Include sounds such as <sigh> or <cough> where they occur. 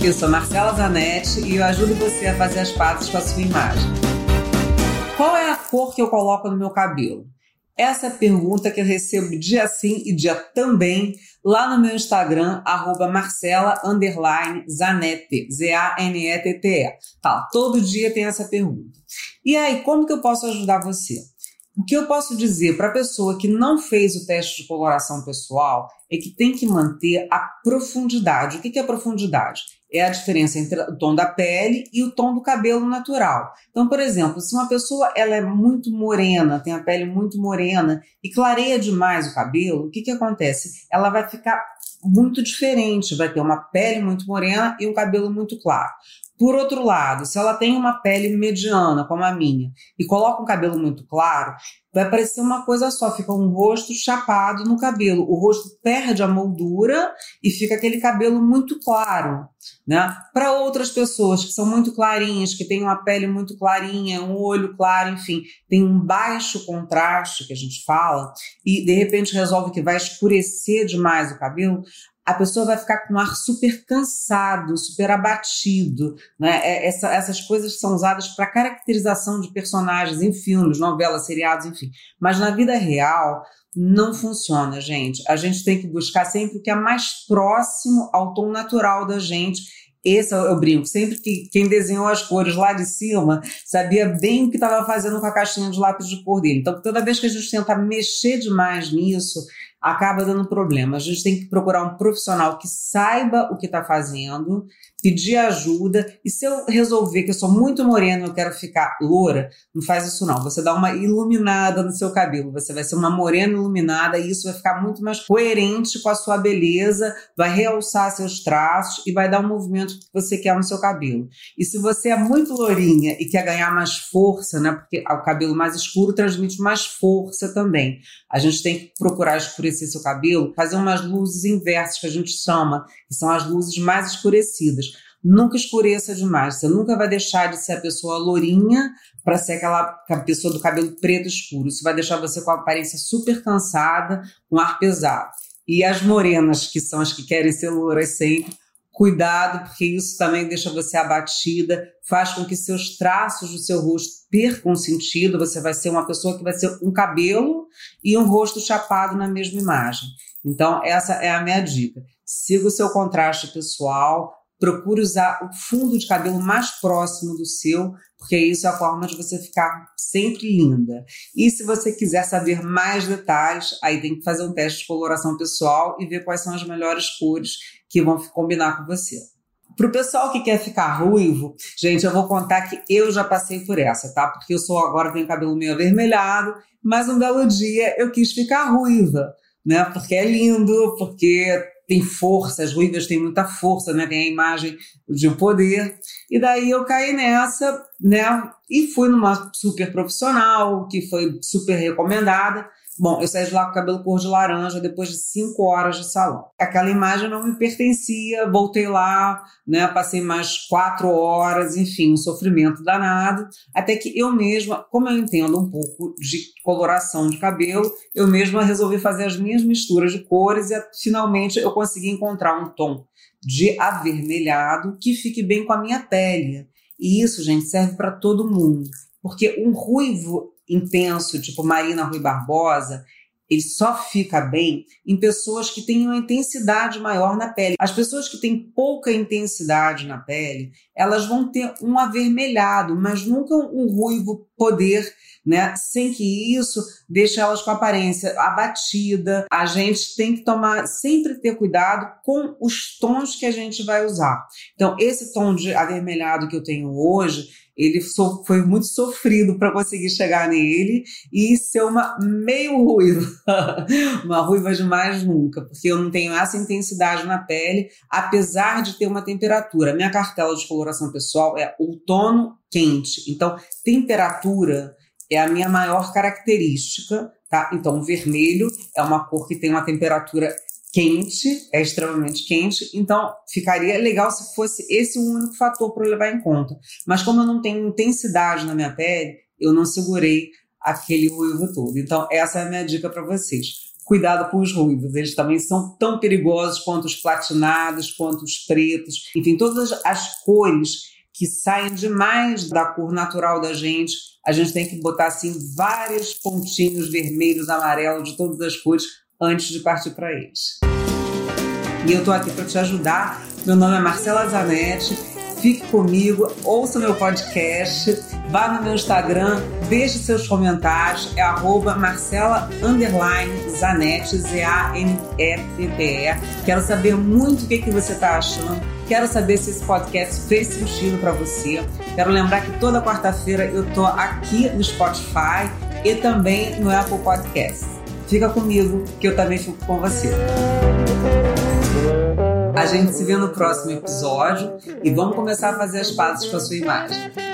Eu sou Marcela Zanetti e eu ajudo você a fazer as pazes com a sua imagem. Qual é a cor que eu coloco no meu cabelo? Essa é a pergunta que eu recebo dia sim e dia também lá no meu Instagram, arroba Marcela Zanete, Z-A-N-E-T-T-E. Tá, todo dia tem essa pergunta. E aí, como que eu posso ajudar você? O que eu posso dizer para a pessoa que não fez o teste de coloração pessoal é que tem que manter a profundidade. O que é profundidade? É a diferença entre o tom da pele e o tom do cabelo natural. Então, por exemplo, se uma pessoa ela é muito morena, tem a pele muito morena e clareia demais o cabelo, o que, que acontece? Ela vai ficar muito diferente, vai ter uma pele muito morena e um cabelo muito claro. Por outro lado, se ela tem uma pele mediana, como a minha, e coloca um cabelo muito claro, vai parecer uma coisa só, fica um rosto chapado no cabelo. O rosto perde a moldura e fica aquele cabelo muito claro. Né? Para outras pessoas que são muito clarinhas, que têm uma pele muito clarinha, um olho claro, enfim, tem um baixo contraste que a gente fala, e de repente resolve que vai escurecer demais o cabelo, a pessoa vai ficar com um ar super cansado, super abatido. Né? É, essa, essas coisas são usadas para caracterização de personagens em filmes, novelas, seriados, enfim. Mas na vida real não funciona, gente. A gente tem que buscar sempre o que é mais próximo ao tom natural da gente. Esse é o brinco. Sempre que quem desenhou as cores lá de cima sabia bem o que estava fazendo com a caixinha de lápis de cor dele. Então, toda vez que a gente tenta mexer demais nisso, acaba dando problema. A gente tem que procurar um profissional que saiba o que está fazendo, pedir ajuda. E se eu resolver que eu sou muito morena e eu quero ficar loura, não faz isso não. Você dá uma iluminada no seu cabelo. Você vai ser uma morena iluminada e isso vai ficar muito mais coerente com a sua beleza, vai realçar seus traços e vai dar um movimento que você quer no seu cabelo. E se você é muito lourinha e quer ganhar mais força, né? Porque o cabelo mais escuro transmite mais força também. A gente tem que procurar escurecer seu cabelo, fazer umas luzes inversas que a gente chama, que são as luzes mais escurecidas. Nunca escureça demais. Você nunca vai deixar de ser a pessoa lourinha para ser aquela pessoa do cabelo preto escuro. Isso vai deixar você com a aparência super cansada, com ar pesado. E as morenas, que são as que querem ser louras sempre, cuidado, porque isso também deixa você abatida, faz com que seus traços do seu rosto percam sentido. Você vai ser uma pessoa que vai ser um cabelo e um rosto chapado na mesma imagem. Então, essa é a minha dica. Siga o seu contraste pessoal, procure usar o fundo de cabelo mais próximo do seu, porque isso é a forma de você ficar sempre linda. E se você quiser saber mais detalhes, aí tem que fazer um teste de coloração pessoal e ver quais são as melhores cores que vão combinar com você. Para o pessoal que quer ficar ruivo, gente, eu vou contar que eu já passei por essa, tá? Porque eu sou agora, tenho cabelo meio avermelhado, mas um belo dia eu quis ficar ruiva, né? Porque é lindo, porque tem força, as ruivas têm muita força, né? Tem a imagem de poder. E daí eu caí nessa, né? E fui numa super profissional, que foi super recomendada. Bom, eu saí de lá com cabelo cor de laranja depois de cinco horas de salão. Aquela imagem não me pertencia, voltei lá, né, passei mais quatro horas, enfim, um sofrimento danado, até que eu mesma, como eu entendo um pouco de coloração de cabelo, eu mesma resolvi fazer as minhas misturas de cores e finalmente eu consegui encontrar um tom de avermelhado que fique bem com a minha pele. E isso, gente, serve para todo mundo. Porque um ruivo intenso, tipo Marina Rui Barbosa, ele só fica bem em pessoas que têm uma intensidade maior na pele. As pessoas que têm pouca intensidade na pele, elas vão ter um avermelhado, mas nunca um ruivo poder, né? Sem que isso deixe elas com aparência abatida. A gente tem que tomar, sempre ter cuidado com os tons que a gente vai usar. Então, esse tom de avermelhado que eu tenho hoje, ele so, foi muito sofrido para conseguir chegar nele e ser uma meio ruiva, <laughs> uma ruiva demais nunca, porque eu não tenho essa intensidade na pele, apesar de ter uma temperatura. Minha cartela de coloração pessoal é outono quente, então temperatura é a minha maior característica, tá? Então vermelho é uma cor que tem uma temperatura quente, é extremamente quente, então ficaria legal se fosse esse o único fator para levar em conta. Mas como eu não tenho intensidade na minha pele, eu não segurei aquele ruivo todo. Então essa é a minha dica para vocês. cuidado com os ruivos. Eles também são tão perigosos quanto os platinados, quanto os pretos. Enfim, todas as cores que saem demais da cor natural da gente, a gente tem que botar assim vários pontinhos vermelhos, amarelos, de todas as cores antes de partir para eles. E eu estou aqui para te ajudar. Meu nome é Marcela Zanetti. Fique comigo, ouça meu podcast, vá no meu Instagram, deixe seus comentários, é arroba Marcela Zanetti, Z-A-N-E-T-T-E. Quero saber muito o que, que você está achando Quero saber se esse podcast fez sentido para você. Quero lembrar que toda quarta-feira eu tô aqui no Spotify e também no Apple Podcast. Fica comigo que eu também fico com você. A gente se vê no próximo episódio e vamos começar a fazer as pazes com a sua imagem.